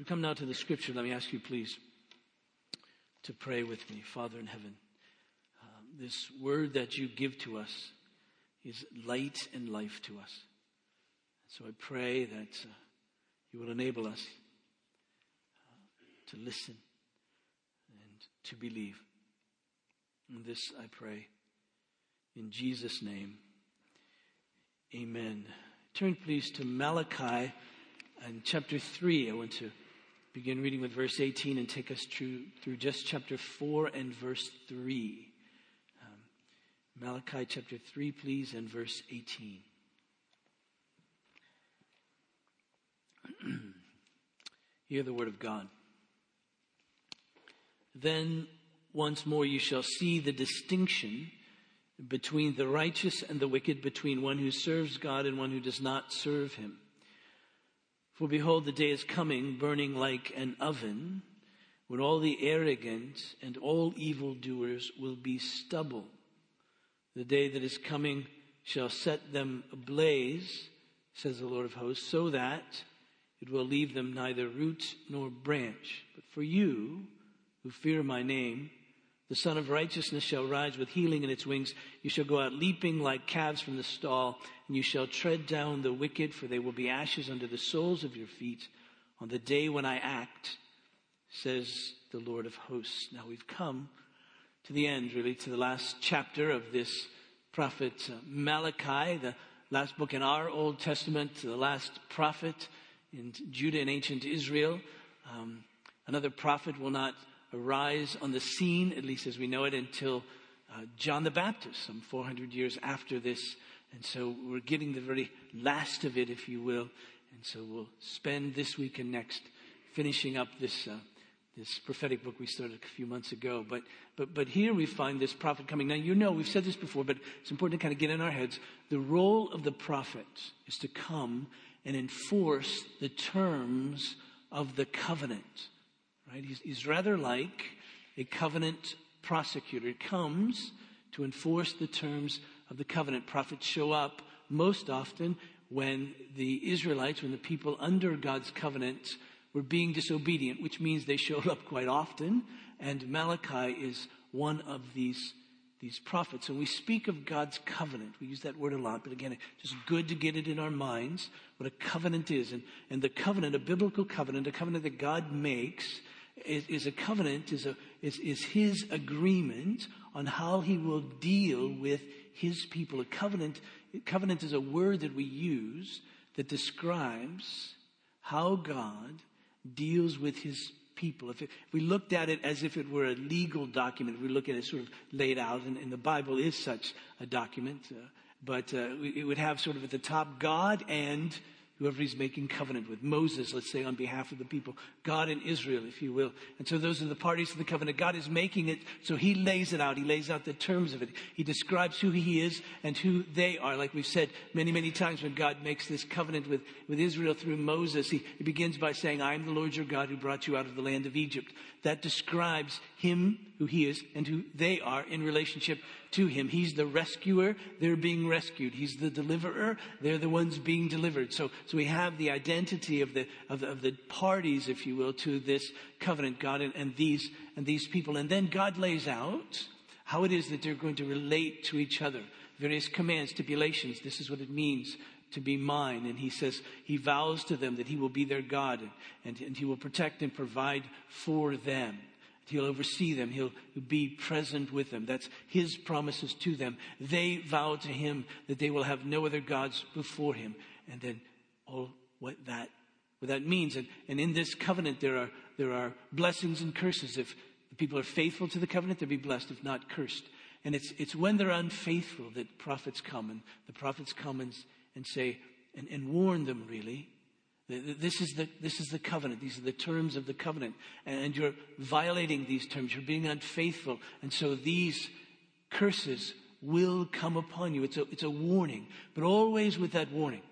we come now to the scripture, let me ask you, please, to pray with me. Father in heaven, uh, this word that you give to us is light and life to us. So I pray that uh, you will enable us uh, to listen and to believe. And this I pray in Jesus' name. Amen. Turn please to Malachi and chapter 3. I want to begin reading with verse 18 and take us through, through just chapter 4 and verse 3. Um, Malachi chapter 3, please, and verse 18. Hear the word of God. Then once more you shall see the distinction between the righteous and the wicked, between one who serves God and one who does not serve him. For behold, the day is coming, burning like an oven, when all the arrogant and all evildoers will be stubble. The day that is coming shall set them ablaze, says the Lord of hosts, so that it will leave them neither root nor branch. But for you, who fear my name, the Sun of Righteousness shall rise with healing in its wings. You shall go out leaping like calves from the stall, and you shall tread down the wicked, for they will be ashes under the soles of your feet on the day when I act, says the Lord of hosts. Now we've come to the end, really, to the last chapter of this prophet uh, Malachi, the last book in our Old Testament, the last prophet in Judah and ancient Israel. Um, another prophet will not arise on the scene, at least as we know it, until uh, John the Baptist, some 400 years after this. And so we're getting the very last of it, if you will. And so we'll spend this week and next finishing up this, uh, this prophetic book we started a few months ago. But, but, but here we find this prophet coming. Now, you know, we've said this before, but it's important to kind of get in our heads. The role of the prophet is to come and enforce the terms of the covenant. Right? He's, he's rather like a covenant prosecutor. He comes to enforce the terms of the covenant. Prophets show up most often when the Israelites, when the people under God's covenant were being disobedient, which means they showed up quite often. And Malachi is one of these, these prophets. And we speak of God's covenant. We use that word a lot, but again, it's just good to get it in our minds what a covenant is. And, and the covenant, a biblical covenant, a covenant that God makes, is, is a covenant, is, a, is, is his agreement on how he will deal with his people. A covenant, covenant is a word that we use that describes how God deals with his people. If, it, if, we looked at it as if it were a legal document, if we look at it sort of laid out, and, and the Bible is such a document, uh, but uh, it would have sort of at the top God and whoever he's making covenant with. Moses, let's say, on behalf of the people. God and Israel, if you will. And so those are the parties to the covenant. God is making it, so he lays it out. He lays out the terms of it. He describes who he is and who they are. Like we've said many, many times when God makes this covenant with, with Israel through Moses, he, he begins by saying, I am the Lord your God who brought you out of the land of Egypt. That describes him, who he is, and who they are in relationship to him. He's the rescuer. They're being rescued. He's the deliverer. They're the ones being delivered. So, so we have the identity of the, of the, of the parties, if you will, to this covenant, God and, and these, and these people. And then God lays out how it is that they're going to relate to each other. Various commands, stipulations. This is what it means to be mine. And he says, he vows to them that he will be their God and, and he will protect and provide for them. He'll oversee them. He'll be present with them. That's his promises to them. They vow to him that they will have no other gods before him. And then all what that, what that means. And, and in this covenant, there are, there are blessings and curses. If the people are faithful to the covenant, they'll be blessed. If not, cursed. And it's, it's when they're unfaithful that prophets come and the prophets come and, and say, and, and warn them really this is, the, this is the covenant. These are the terms of the covenant. And you're violating these terms. You're being unfaithful. And so these curses will come upon you. It's a, it's a warning. But always with that warning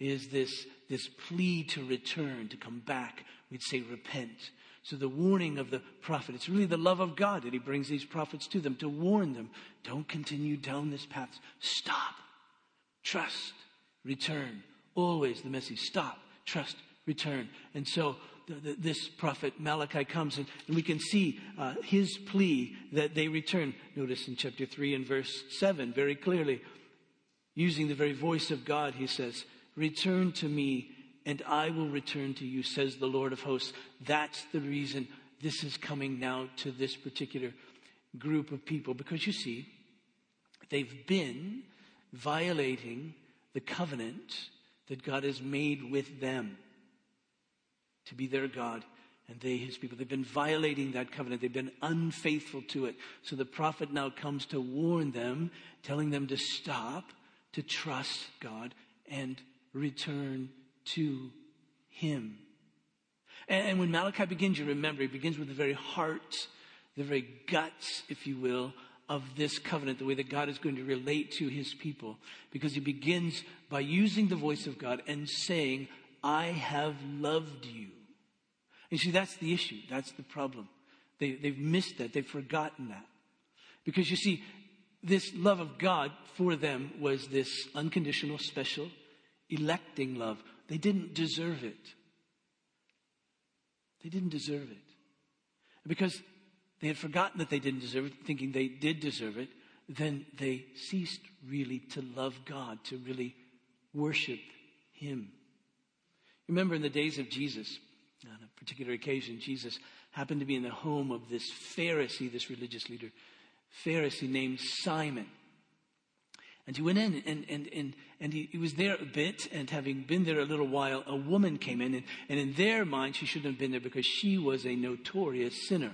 is this, this plea to return, to come back. We'd say repent. So the warning of the prophet, it's really the love of God that he brings these prophets to them to warn them. Don't continue down this path. Stop. Trust. Return. Always the message. Stop trust, return. And so the, the, this prophet Malachi comes and, and we can see uh, his plea that they return. Notice in chapter 3 and verse 7 very clearly, using the very voice of God, he says, Return to me and I will return to you, says the Lord of hosts. That's the reason this is coming now to this particular group of people because you see, they've been violating the covenant that God has made with them to be their God and they his people. They've been violating that covenant. They've been unfaithful to it. So the prophet now comes to warn them, telling them to stop, to trust God and return to him. And when Malachi begins, you remember, he begins with the very heart, the very guts, if you will, of this covenant, the way that God is going to relate to his people. Because he begins by using the voice of God and saying, I have loved you. You see, that's the issue. That's the problem. They, they've missed that. They've forgotten that. Because you see, this love of God for them was this unconditional, special, electing love. They didn't deserve it. They didn't deserve it. Because they had forgotten that they didn't deserve it, thinking they did deserve it, then they ceased really to love God, to really worship Him. Remember in the days of Jesus, on a particular occasion, Jesus happened to be in the home of this Pharisee, this religious leader, Pharisee named Simon. And he went in and, and, and, and he, he, was there a bit, and having been there a little while, a woman came in, and, and in their mind, she shouldn't have been there because she was a notorious sinner.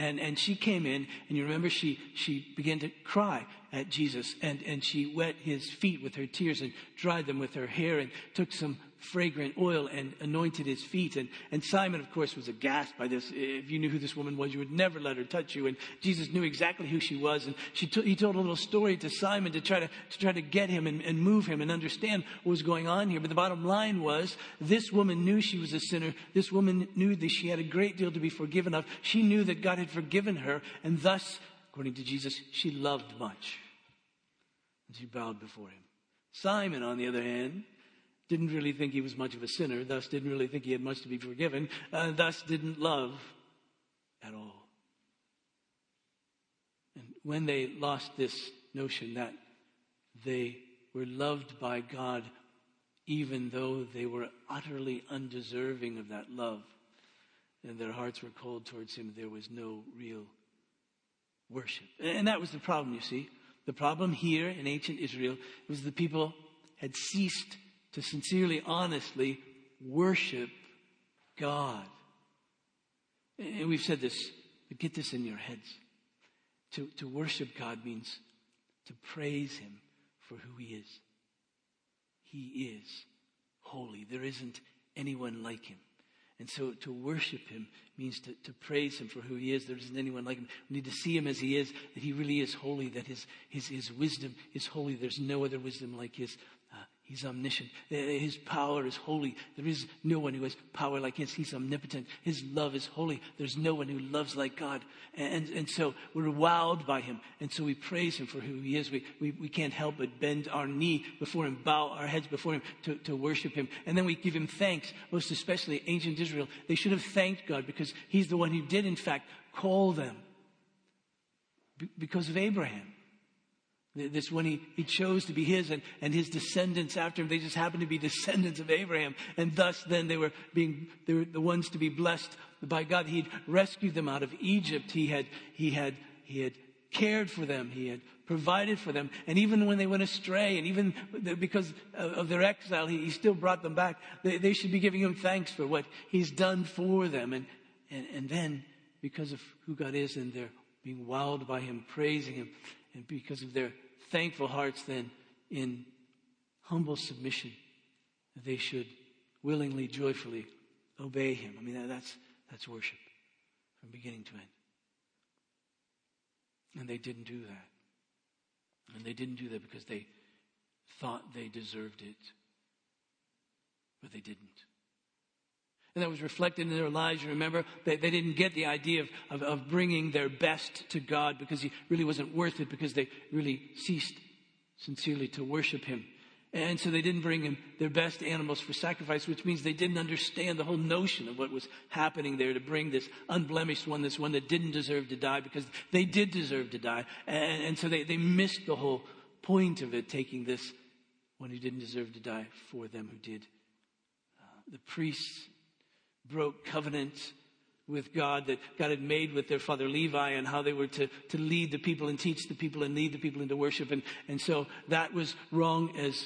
And, and she came in, and you remember she, she began to cry at Jesus, and, and she wet his feet with her tears and dried them with her hair and took some fragrant oil and anointed his feet. And, and Simon, of course, was aghast by this. If you knew who this woman was, you would never let her touch you. And Jesus knew exactly who she was. And she t- he told a little story to Simon to try to, to try to get him and, and move him and understand what was going on here. But the bottom line was this woman knew she was a sinner. This woman knew that she had a great deal to be forgiven of. She knew that God had forgiven her. And thus, according to Jesus, she loved much. And she bowed before him. Simon, on the other hand, didn't really think he was much of a sinner, thus didn't really think he had much to be forgiven, uh, thus didn't love at all. And when they lost this notion that they were loved by God, even though they were utterly undeserving of that love, and their hearts were cold towards Him, there was no real worship. And that was the problem, you see. The problem here in ancient Israel was the people had ceased to sincerely, honestly worship God. And we've said this, but get this in your heads. To, to worship God means to praise Him for who He is. He is holy. There isn't anyone like Him. And so to worship Him means to, to praise Him for who He is. There isn't anyone like Him. We need to see Him as He is, that He really is holy, that His, His, His wisdom is holy. There's no other wisdom like His. He's omniscient. His power is holy. There is no one who has power like his. He's omnipotent. His love is holy. There's no one who loves like God. And, and so we're wowed by him. And so we praise him for who he is. We, we, we can't help but bend our knee before him, bow our heads before him to, to worship him. And then we give him thanks, most especially ancient Israel. They should have thanked God because he's the one who did, in fact, call them because of Abraham. This one he, he chose to be his and, and his descendants after him, they just happened to be descendants of Abraham. And thus then they were being, they were the ones to be blessed by God. He'd rescued them out of Egypt. He had, he had, he had cared for them. He had provided for them. And even when they went astray and even because of their exile, he, he still brought them back. They, they, should be giving him thanks for what he's done for them. And, and, and then because of who God is and they're being wowed by him, praising him, and because of their thankful hearts, then in humble submission, they should willingly, joyfully obey him. I mean, that's, that's worship from beginning to end. And they didn't do that. And they didn't do that because they thought they deserved it, but they didn't. And that was reflected in their lives. You remember, they, they didn't get the idea of, of, of bringing their best to God because He really wasn't worth it because they really ceased sincerely to worship Him. And so they didn't bring him their best animals for sacrifice, which means they didn't understand the whole notion of what was happening there to bring this unblemished one, this one that didn't deserve to die because they did deserve to die. And, and so they, they missed the whole point of it, taking this one who didn't deserve to die for them who did. Uh, the priests broke covenant with God that God had made with their father Levi and how they were to, to lead the people and teach the people and lead the people into worship. And, and so that was wrong as,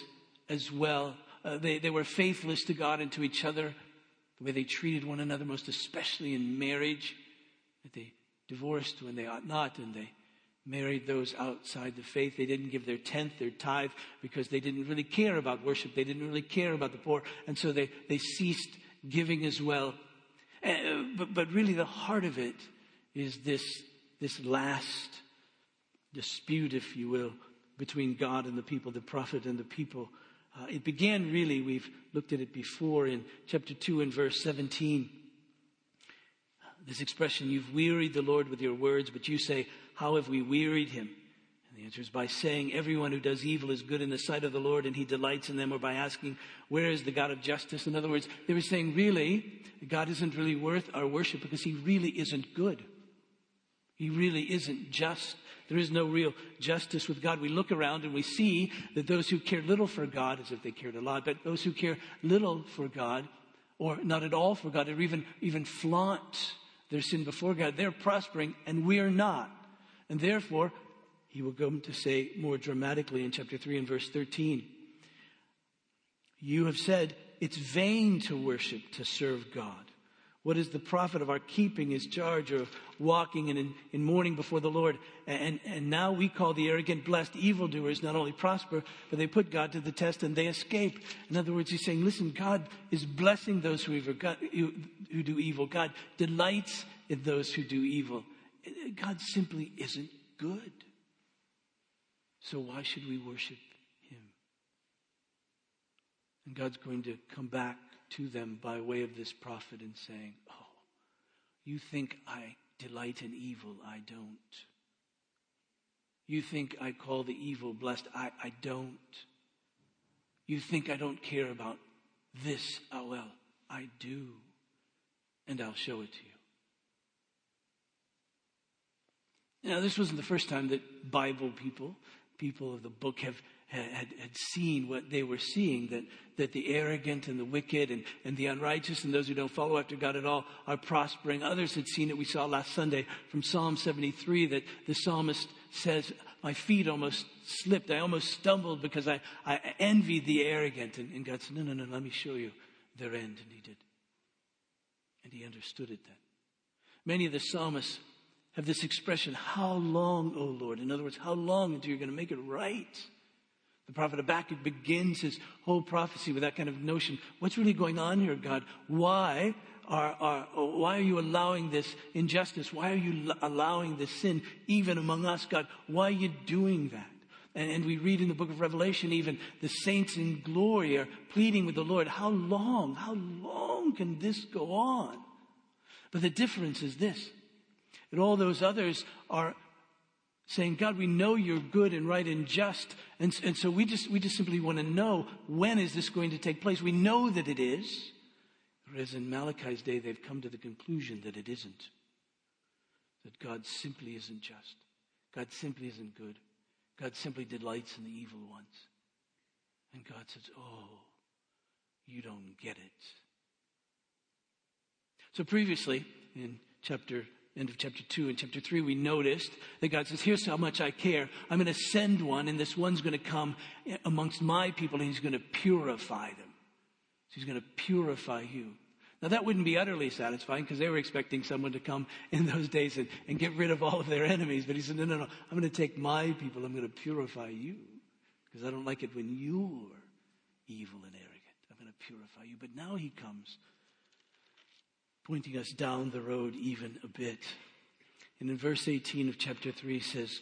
as well. Uh, they, they were faithless to God and to each other, the way they treated one another, most especially in marriage, that they divorced when they ought not and they married those outside the faith. They didn't give their tenth, their tithe, because they didn't really care about worship. They didn't really care about the poor. And so they, they ceased giving as well. Uh, but, but really, the heart of it is this, this last dispute, if you will, between God and the people, the prophet and the people. Uh, it began really, we've looked at it before in chapter 2 and verse 17. This expression, you've wearied the Lord with your words, but you say, How have we wearied him? And the answer is by saying, Everyone who does evil is good in the sight of the Lord, and he delights in them, or by asking, Where is the God of justice? In other words, they were saying, Really, God isn't really worth our worship because he really isn't good. He really isn't just. There is no real justice with God. We look around and we see that those who care little for God, as if they cared a lot, but those who care little for God, or not at all for God, or even, even flaunt their sin before God, they're prospering and we're not. And therefore, he will go on to say more dramatically in chapter 3 and verse 13. You have said it's vain to worship, to serve God. What is the profit of our keeping his charge or walking in, in mourning before the Lord? And, and now we call the arrogant, blessed evildoers not only prosper, but they put God to the test and they escape. In other words, he's saying, listen, God is blessing those who, who, who do evil. God delights in those who do evil. God simply isn't good. So why should we worship him? And God's going to come back to them by way of this prophet and saying, Oh, you think I delight in evil? I don't. You think I call the evil blessed? I, I don't. You think I don't care about this? Oh, well, I do. And I'll show it to you. Now, this wasn't the first time that Bible people people of the book have had, had seen what they were seeing that, that the arrogant and the wicked and, and the unrighteous and those who don't follow after God at all are prospering. Others had seen it. We saw last Sunday from Psalm 73 that the psalmist says, My feet almost slipped. I almost stumbled because I, I envied the arrogant. And, and God said, No, no, no, let me show you their end. And he did. And he understood it then. Many of the psalmists have this expression, How long, O Lord? In other words, how long until you're going to make it right? The prophet Habakkuk begins his whole prophecy with that kind of notion. What's really going on here, God? Why are, are, why are you allowing this injustice? Why are you allowing this sin even among us, God? Why are you doing that? And, and we read in the book of Revelation, even the saints in glory are pleading with the Lord, how long, how long can this go on? But the difference is this and all those others are saying, God, we know you're good and right and just. And, and so we just, we just simply want to know when is this going to take place? We know that it is. Whereas in Malachi's day, they've come to the conclusion that it isn't. That God simply isn't just. God simply isn't good. God simply delights in the evil ones. And God says, Oh, you don't get it. So previously, in chapter end of chapter 2 and chapter 3, we noticed that God says, Here's how much I care. I'm going to send one, and this one's going to come amongst my people, and he's going to purify them. So he's going to purify you. Now, that wouldn't be utterly satisfying because they were expecting someone to come in those days and, and get rid of all of their enemies. But he said, No, no, no. I'm going to take my people, I'm going to purify you because I don't like it when you're evil and arrogant. I'm going to purify you. But now he comes pointing us down the road even a bit. And in verse 18 of chapter 3 says,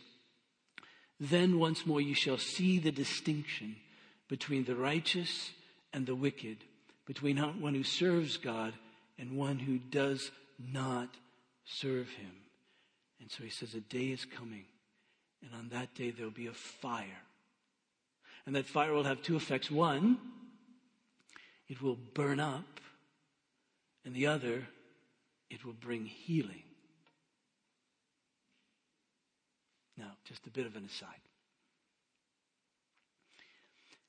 Then once more you shall see the distinction between the righteous and the wicked, between one who serves God and one who does not serve him. And so he says, A day is coming, and on that day there'll be a fire. And that fire will have two effects. One, it will burn up, and the other, it will bring healing. Now, just a bit of an aside.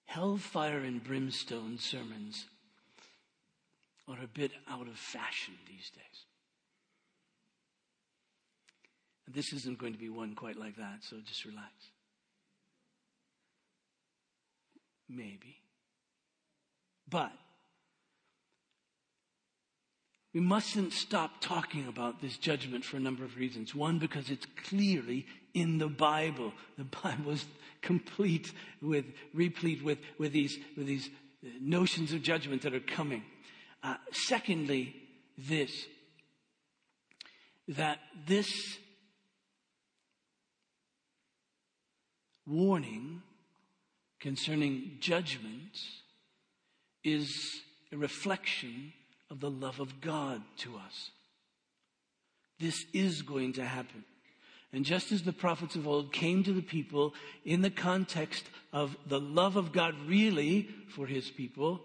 Hellfire and brimstone sermons are a bit out of fashion these days. And this isn't going to be one quite like that, so just relax. Maybe. But we mustn't stop talking about this judgment for a number of reasons. One, because it's clearly in the Bible. The Bible is complete with, replete with, with these, with these notions of judgment that are coming. Uh, secondly, this, that this warning concerning judgment is a reflection of the love of God to us. This is going to happen. And just as the prophets of old came to the people in the context of the love of God really for his people,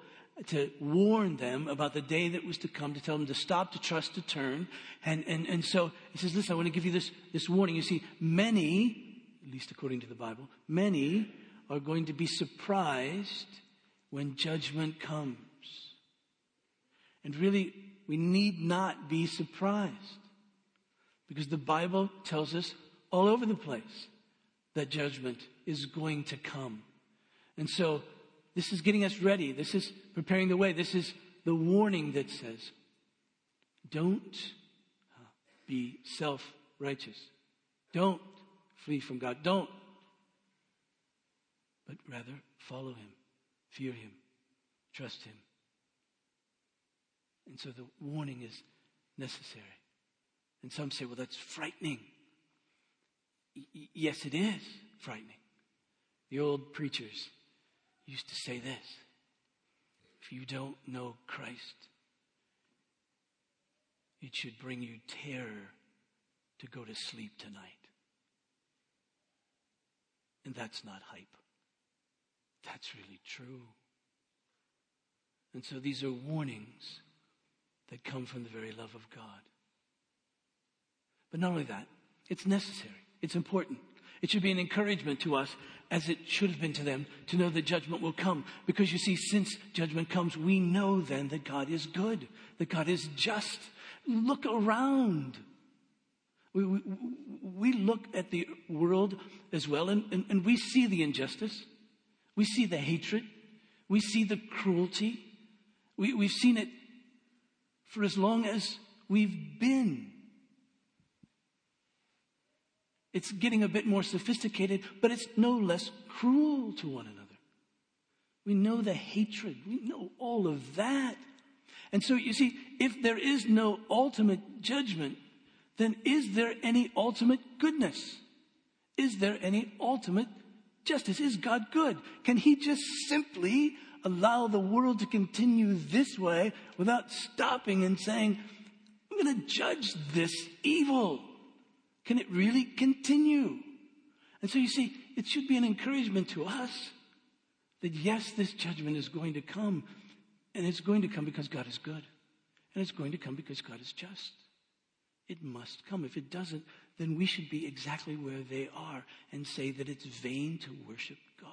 to warn them about the day that was to come, to tell them to stop, to trust, to turn. And, and, and so he says, listen, I want to give you this, this warning. You see, many, at least according to the Bible, many are going to be surprised when judgment comes. And really, we need not be surprised because the Bible tells us all over the place that judgment is going to come. And so this is getting us ready. This is preparing the way. This is the warning that says, don't uh, be self righteous. Don't flee from God. Don't. But rather follow Him, fear Him, trust Him. And so the warning is necessary. And some say, well, that's frightening. Y- yes, it is frightening. The old preachers used to say this if you don't know Christ, it should bring you terror to go to sleep tonight. And that's not hype. That's really true. And so these are warnings that come from the very love of God. But not only that, it's necessary. It's important. It should be an encouragement to us, as it should have been to them, to know that judgment will come. Because you see, since judgment comes, we know then that God is good, that God is just. Look around. We, we, we look at the world as well, and, and, and we see the injustice. We see the hatred. We see the cruelty. We, we've seen it for as long as we've been. It's getting a bit more sophisticated, but it's no less cruel to one another. We know the hatred. We know all of that. And so you see, if there is no ultimate judgment, then is there any ultimate goodness? Is there any ultimate justice? Is God good? Can He just simply allow the world to continue this way without stopping and saying, I'm going to judge this evil? Can it really continue? And so you see, it should be an encouragement to us that yes, this judgment is going to come. And it's going to come because God is good. And it's going to come because God is just. It must come. If it doesn't, then we should be exactly where they are and say that it's vain to worship God.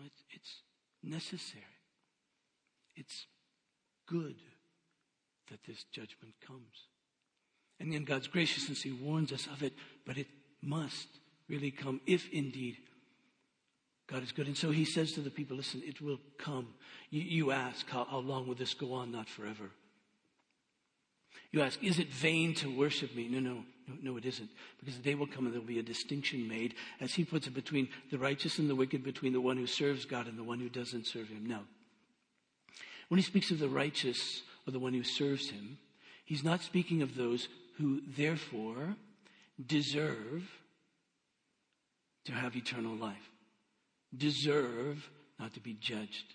No, it's, it's necessary. It's good that this judgment comes. And in God's graciousness, He warns us of it, but it must really come if indeed God is good. And so He says to the people, listen, it will come. You, you ask, how, how long will this go on? Not forever. You ask, is it vain to worship me? No, no, no, no, it isn't. Because the day will come and there will be a distinction made, as he puts it, between the righteous and the wicked, between the one who serves God and the one who doesn't serve him. No. When he speaks of the righteous or the one who serves him, he's not speaking of those who therefore deserve to have eternal life, deserve not to be judged.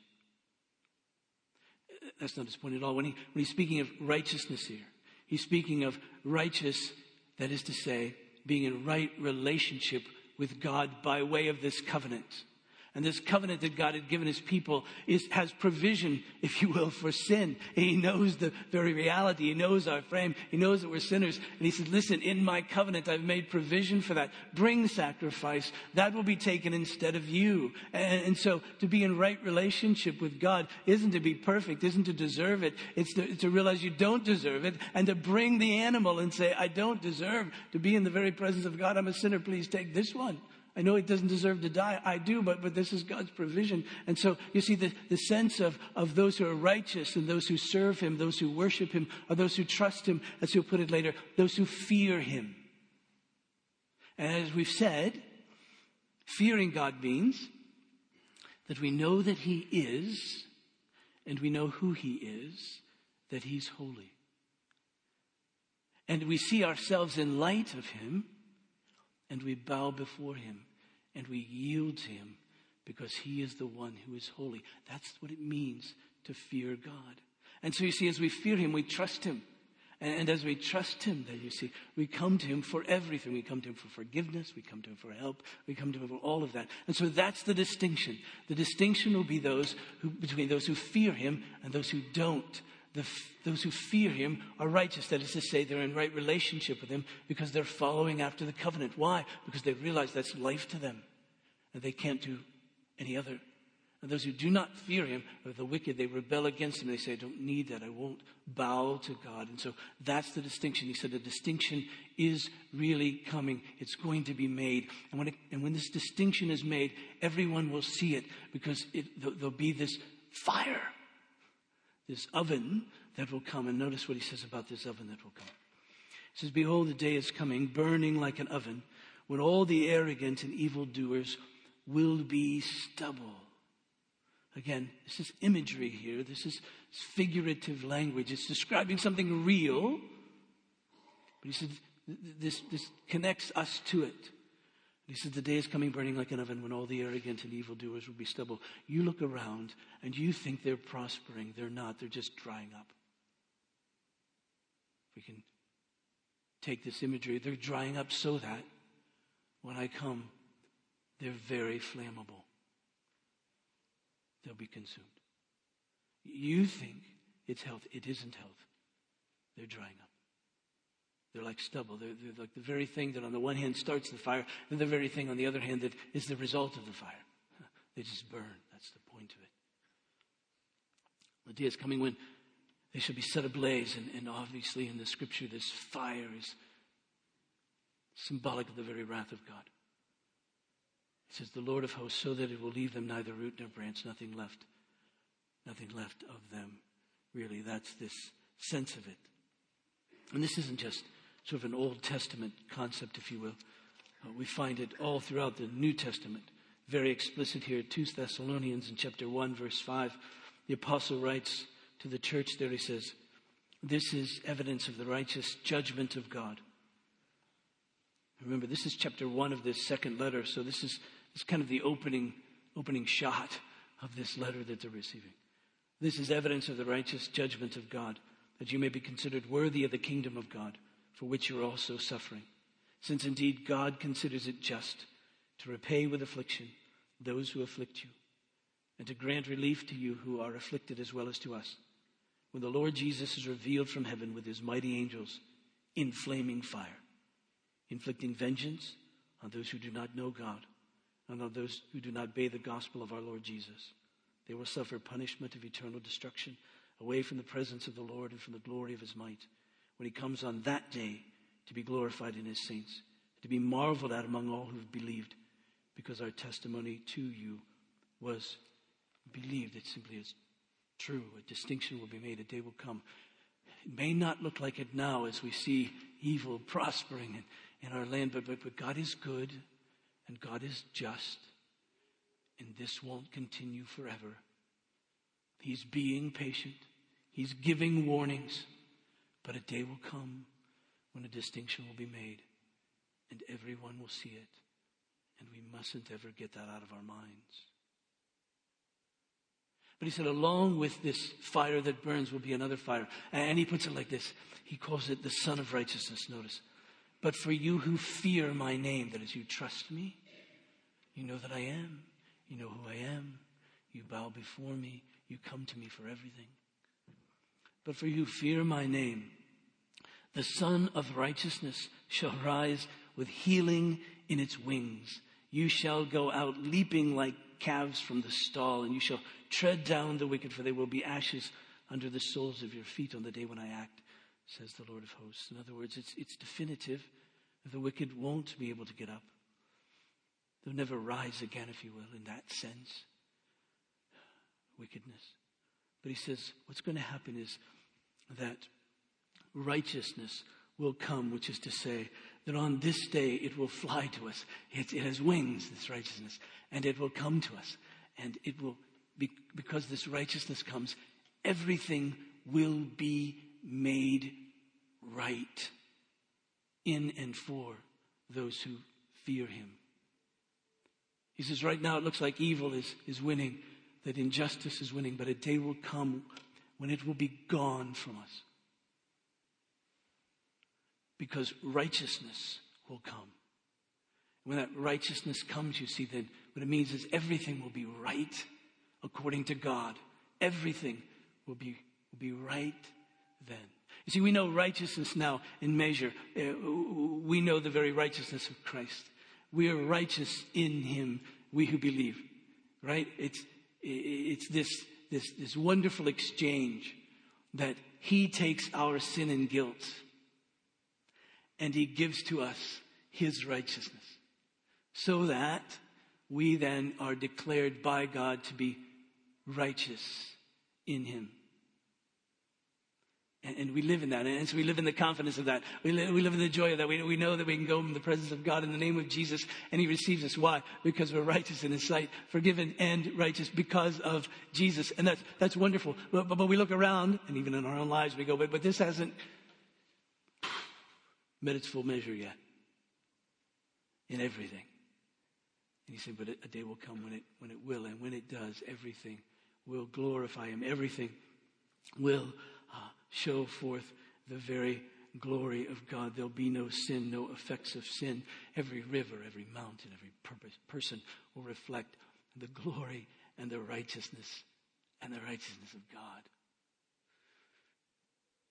That's not his point at all. When, he, when he's speaking of righteousness here, he's speaking of righteous, that is to say, being in right relationship with God by way of this covenant. And this covenant that God had given his people is, has provision, if you will, for sin. He knows the very reality. He knows our frame. He knows that we're sinners. And he says, listen, in my covenant, I've made provision for that. Bring sacrifice. That will be taken instead of you. And, and so to be in right relationship with God isn't to be perfect, isn't to deserve it. It's to, to realize you don't deserve it and to bring the animal and say, I don't deserve to be in the very presence of God. I'm a sinner. Please take this one. I know it doesn't deserve to die. I do, but, but this is God's provision. And so you see the, the sense of, of those who are righteous and those who serve Him, those who worship Him, or those who trust Him, as he'll put it later, those who fear Him. And as we've said, fearing God means that we know that He is and we know who He is, that He's holy. And we see ourselves in light of Him and we bow before him and we yield to him because he is the one who is holy. That's what it means to fear God. And so you see, as we fear him, we trust him. And, as we trust him, then you see, we come to him for everything. We come to him for forgiveness. We come to him for help. We come to him for all of that. And so that's the distinction. The distinction will be those who, between those who fear him and those who don't the, those who fear him are righteous. That is to say, they're in right relationship with him because they're following after the covenant. Why? Because they realize that's life to them and they can't do any other. And those who do not fear him are the wicked. They rebel against him. They say, I don't need that. I won't bow to God. And so that's the distinction. He said the distinction is really coming. It's going to be made. And when, it, and when this distinction is made, everyone will see it because it, there'll be this fire this oven that will come. And notice what he says about this oven that will come. He says, Behold, the day is coming, burning like an oven, when all the arrogant and evildoers will be stubble. Again, this is imagery here. This is figurative language. It's describing something real. But he says, this, this connects us to it. He says, The day is coming burning like an oven when all the arrogant and evildoers will be stubble. You look around and you think they're prospering. They're not, they're just drying up. We can take this imagery. They're drying up so that when I come, they're very flammable. They'll be consumed. You think it's health. It isn't health. They're drying up. They're like stubble. They're, they're, like the very thing that on the one hand starts the fire, and the very thing on the other hand that is the result of the fire. They just burn. That's the point of it. The day is coming when they shall be set ablaze, and, and obviously in the scripture, this fire is symbolic of the very wrath of God. It says, The Lord of hosts, so that it will leave them neither root nor branch, nothing left, nothing left of them. Really, that's this sense of it. And this isn't just sort of an Old Testament concept, if you will. Uh, we find it all throughout the New Testament. Very explicit here, 2 Thessalonians in chapter 1, verse 5. The apostle writes to the church there, he says, This is evidence of the righteous judgment of God. Remember, this is chapter 1 of this second letter, so this is, this is kind of the opening, opening shot of this letter that they're receiving. This is evidence of the righteous judgment of God, that you may be considered worthy of the kingdom of God for which you are also suffering. Since indeed God considers it just to repay with affliction those who afflict you, and to grant relief to you who are afflicted as well as to us, when the Lord Jesus is revealed from heaven with his mighty angels in flaming fire, inflicting vengeance on those who do not know God and on those who do not obey the gospel of our Lord Jesus. They will suffer punishment of eternal destruction away from the presence of the Lord and from the glory of his might when he comes on that day to be glorified in his saints, to be marveled at among all who have believed, because our testimony to you was believed. It simply is true. A distinction will be made. A day will come. It may not look like it now as we see evil prospering in, in our land, but, but, but God is good and God is just, and this won't continue forever. He's being patient. He's giving warnings. But a day will come when a distinction will be made and everyone will see it. And we mustn't ever get that out of our minds. But he said, along with this fire that burns will be another fire. And he puts it like this. He calls it the Sun of Righteousness, notice. But for you who fear my name, that is, you trust me, You know that I am. You know who I am. You bow before me. You come to me for everything. But for you who fear my name, the Sun of Righteousness shall rise with healing in its wings. You shall go out leaping like calves from the stall, and you shall tread down the wicked, for they will be ashes under the soles of your feet on the day when I act, says the Lord of hosts. In other words, it's, it's definitive. The wicked won't be able to get up. They'll never rise again, if you will, in that sense. Wickedness. But he says, what's going to happen is that righteousness will come, which is to say, that on this day it will fly to us. It, it, has wings, this righteousness, and it will come to us. And it will, be, because this righteousness comes, everything will be made right in and for those who fear him. He says, right now it looks like evil is, is winning, that injustice is winning, but a day will come when it will be gone from us because righteousness will come. When that righteousness comes, you see, then what it means is everything will be right according to God. Everything will be, will be right then. You see, we know righteousness now in measure. Uh, we know the very righteousness of Christ. We are righteous in Him, we who believe. Right? It's, it's this, this, this wonderful exchange that He takes our sin and guilt and he gives to us his righteousness so that we then are declared by God to be righteous in him. And, we live in that. And so we live in the confidence of that. We live, we live in the joy of that. We, we know that we can go in the presence of God in the name of Jesus and he receives us. Why? Because we're righteous in his sight, forgiven and righteous because of Jesus. And that's, that's wonderful. But, but, but we look around and even in our own lives we go, but, but this hasn't, met its full measure yet in everything. And he said, but a day will come when it, when it will. And when it does, everything will glorify him. Everything will uh, show forth the very glory of God. There'll be no sin, no effects of sin. Every river, every mountain, every purpose, person will reflect the glory and the righteousness and the righteousness of God.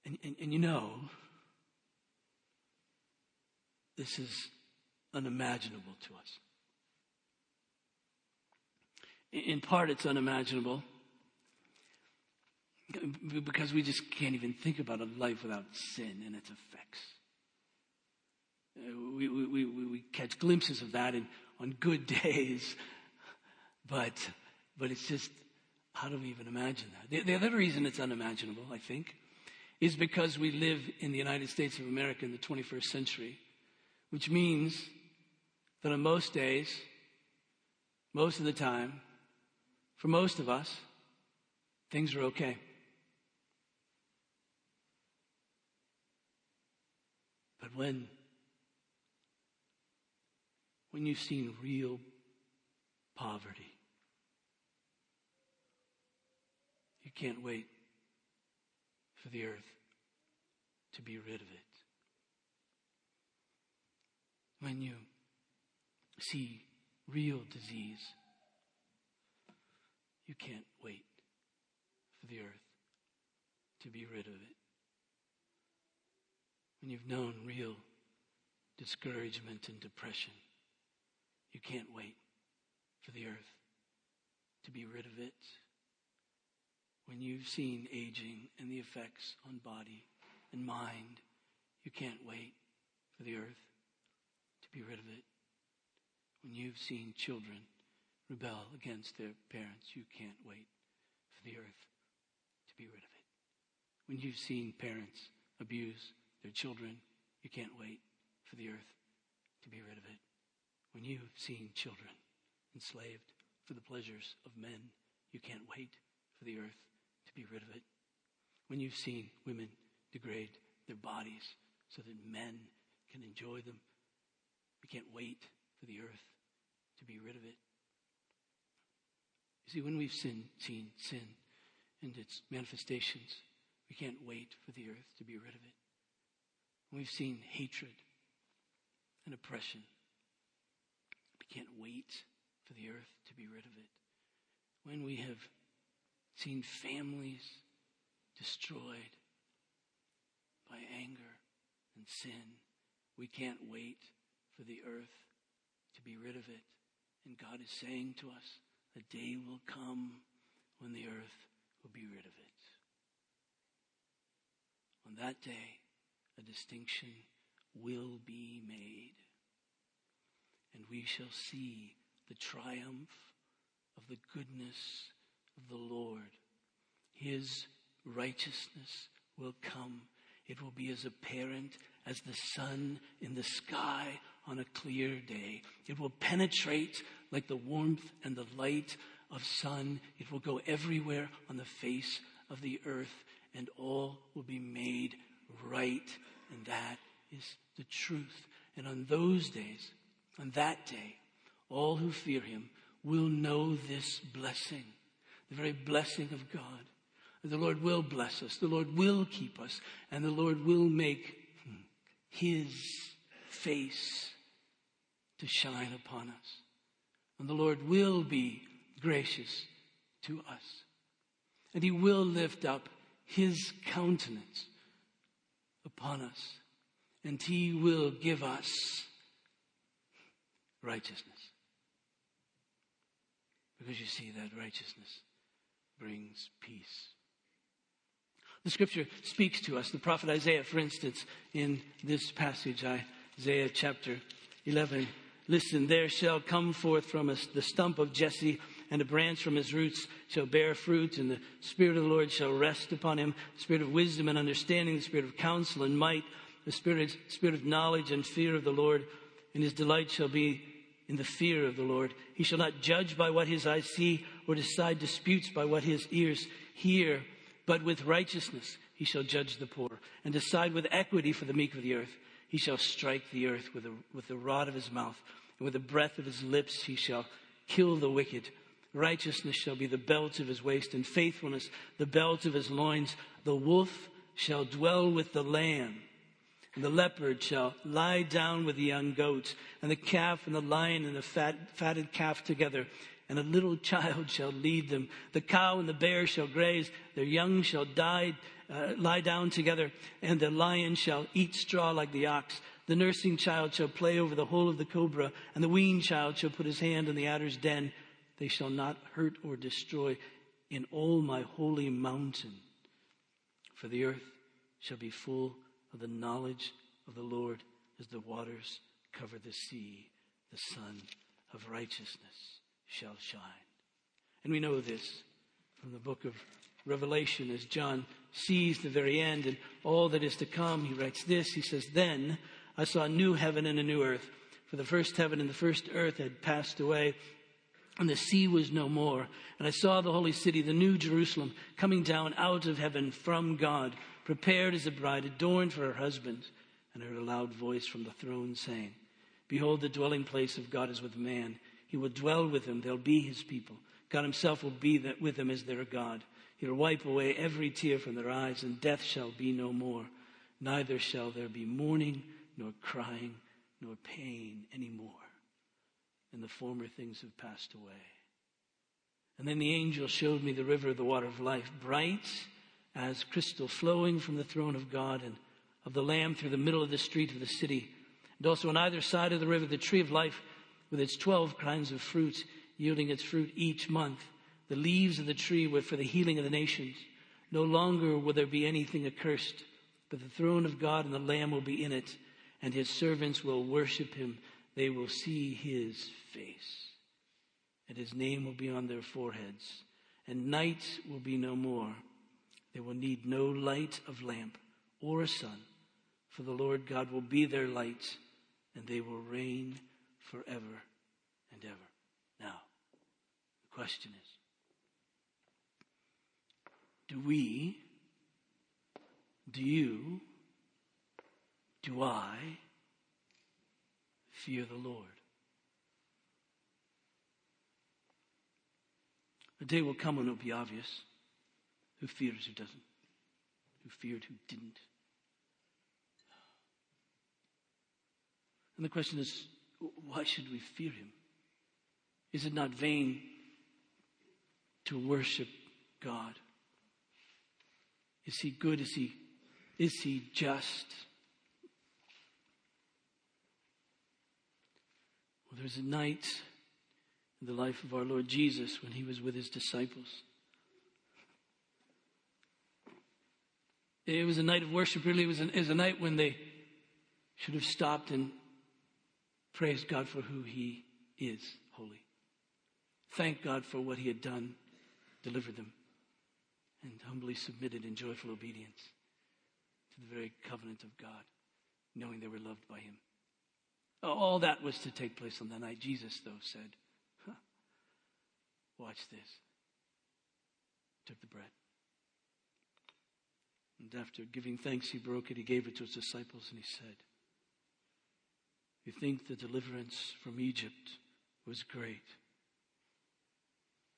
And, and, and you know, this is unimaginable to us. In part, it's unimaginable because we just can't even think about a life without sin and its effects. We, we, we, we catch glimpses of that in, on good days, but, but it's just, how do we even imagine that? The, the other reason it's unimaginable, I think, is because we live in the United States of America in the 21st century which means that on most days, most of the time, for most of us, things are okay. But when, when you've seen real poverty, you can't wait for the earth to be rid of it when you see real disease, you can't wait for the earth to be rid of it. When you've known real discouragement and depression, you can't wait for the earth to be rid of it. When you've seen aging and the effects on body and mind, you can't wait for the earth be rid of it. When you've seen children rebel against their parents, you can't wait for the earth to be rid of it. When you've seen parents abuse their children, you can't wait for the earth to be rid of it. When you've seen children enslaved for the pleasures of men, you can't wait for the earth to be rid of it. When you've seen women degrade their bodies so that men can enjoy them we can't wait for the earth to be rid of it. You see, when we've seen sin and its manifestations, we can't wait for the earth to be rid of it. When we've seen hatred and oppression, we can't wait for the earth to be rid of it. When we have seen families destroyed by anger and sin, we can't wait for the earth to be rid of it. And God is saying to us, a day will come when the earth will be rid of it. On that day, a distinction will be made. And we shall see the triumph of the goodness of the Lord. His righteousness will come. It will be as apparent as the sun in the sky on a clear day. It will penetrate like the warmth and the light of sun. It will go everywhere on the face of the earth and all will be made right. And that is the truth. And on those days, on that day, all who fear him will know this blessing, the very blessing of God. The Lord will bless us. The Lord will keep us. And the Lord will make his face to shine upon us. And the Lord will be gracious to us. And he will lift up his countenance upon us. And he will give us righteousness. Because you see, that righteousness brings peace. The scripture speaks to us. The prophet Isaiah, for instance, in this passage, Isaiah chapter 11, listen, there shall come forth from us the stump of Jesse and a branch from his roots shall bear fruit, and the Spirit of the Lord shall rest upon him, the Spirit of wisdom and understanding, the Spirit of counsel and might, the Spirit, Spirit of knowledge and fear of the Lord, and his delight shall be in the fear of the Lord. He shall not judge by what his eyes see, or decide disputes by what his ears hear, but with righteousness he shall judge the poor, and decide with equity for the meek of the earth. He shall strike the earth with, with the rod of his mouth, and with the breath of his lips he shall kill the wicked. Righteousness shall be the belt of his waist, and faithfulness the belt of his loins. The wolf shall dwell with the lamb, and the leopard shall lie down with the young goats, and the calf and the lion and the fat, fatted calf together, and a little child shall lead them. The cow and the bear shall graze, their young shall die, uh, lie down together, and the lion shall eat straw like the ox. The nursing child shall play over the hole of the cobra, and the weaned child shall put his hand in the adder's den. They shall not hurt or destroy in all my holy mountain. For the earth shall be full of the knowledge of the Lord as the waters cover the sea. The sun of righteousness shall shine. And we know this from the book of Revelation as John sees the very end and all that is to come. He writes this. He says, Then I saw a new heaven and a new earth. For the first heaven and the first earth had passed away and the sea was no more. And I saw the holy city, the new Jerusalem, coming down out of heaven from God, prepared as a bride, adorned for her husband. And I heard a loud voice from the throne saying, Behold, the dwelling place of God is with man. He will dwell with them. They'll be his people. God himself will be with them as their God. He'll wipe away every tear from their eyes, and death shall be no more. Neither shall there be mourning, nor crying, nor pain anymore and the former things have passed away. And then the angel showed me the river of the water of life, bright as crystal, flowing from the throne of God and of the Lamb through the middle of the street of the city. And also on either side of the river, the tree of life with its 12 kinds of fruits, yielding its fruit each month. The leaves of the tree were for the healing of the nations. No longer will there be anything accursed, but the throne of God and the Lamb will be in it, and his servants will worship him they will see his face, and his name will be on their foreheads, and night will be no more. They will need no light of lamp or a sun, for the Lord God will be their light, and they will reign forever and ever. Now, the question is do we, do you, do I, fear the Lord. A day will come when it'll be obvious who fears, who doesn't, who feared, who didn't. And the question is, why should we fear him? Is it not vain to worship God? Is he good? Is he, is he just? Well, there's a night in the life of our Lord Jesus when he was with his disciples. It was a night of worship, really. It was, it was a night when they should have stopped and praised God for who he is, holy. Thank God for what he had done, delivered them, and humbly submitted in joyful obedience to the very covenant of God, knowing they were loved by him. All that was to take place on that night. Jesus, though, said, huh, Watch this. Took the bread. And after giving thanks, he broke it. He gave it to his disciples, and he said, You think the deliverance from Egypt was great?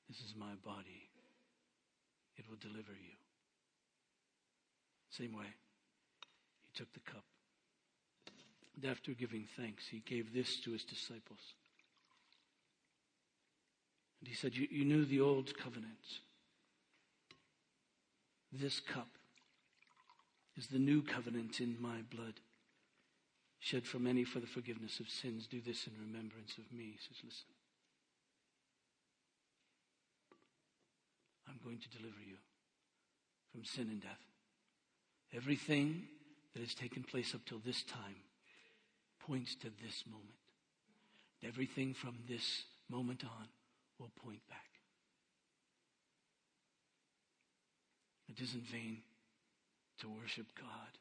This is my body. It will deliver you. Same way, he took the cup. And after giving thanks, he gave this to his disciples. And he said, You, you knew the old covenant. This cup is the new covenant in my blood, shed for many for the forgiveness of sins. Do this in remembrance of me. He says, Listen. I'm going to deliver you from sin and death. Everything that has taken place up till this time points to this moment. Everything from this moment on will point back. It isn't vain to worship God.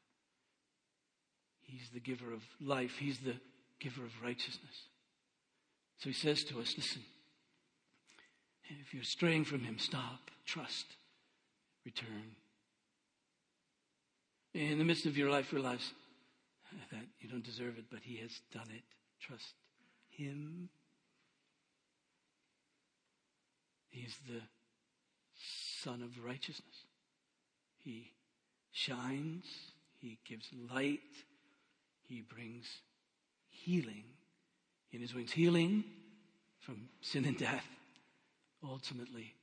He's the giver of life, He's the giver of righteousness. So He says to us listen, if you're straying from Him, stop, trust, return. In the midst of your life, realize that you don't deserve it, but He has done it. Trust Him. He's the Son of righteousness. He shines, He gives light, He brings healing in His wings. Healing from sin and death, ultimately,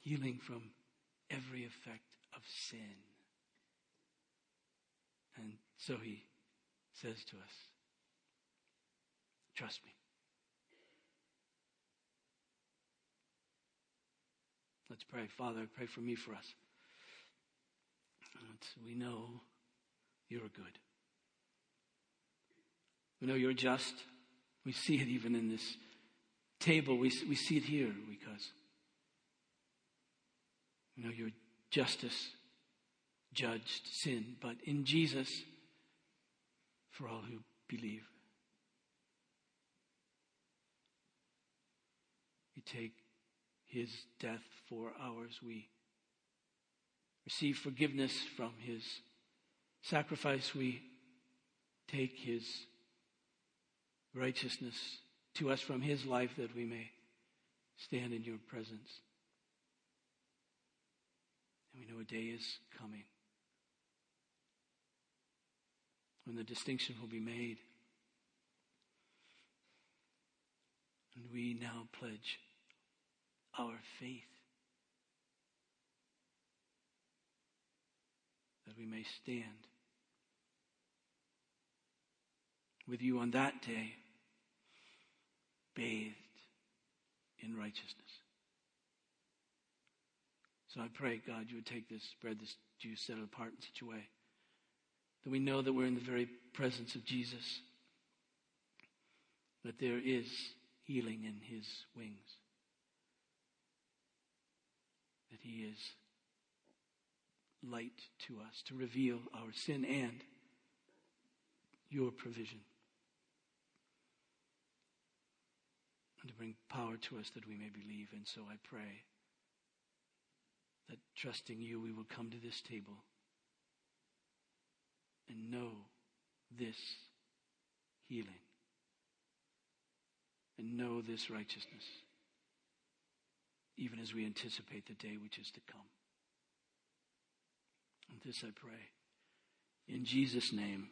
healing from every effect of sin. And so He says to us, Trust me. Let's pray. Father, pray for me for us. we know you're good. We know you're just. We see it even in this table. We, we see it here because we know your justice judged sin, but in Jesus, for all who believe. You take his death for ours. We receive forgiveness from his sacrifice. We take his righteousness to us from his life that we may stand in your presence. And we know a day is coming when the distinction will be made. And we now pledge our faith that we may stand with you on that day, bathed in righteousness. So I pray, God, you would take this bread, this juice, set it apart in such a way that we know that we're in the very presence of Jesus, that there is healing in his wings, that he is light to us to reveal our sin and your provision. And to bring power to us that we may believe. And so I pray that trusting you, we will come to this table and know this healing and know this righteousness, even as we anticipate the day which is to come. And this I pray. In Jesus' name,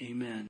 amen.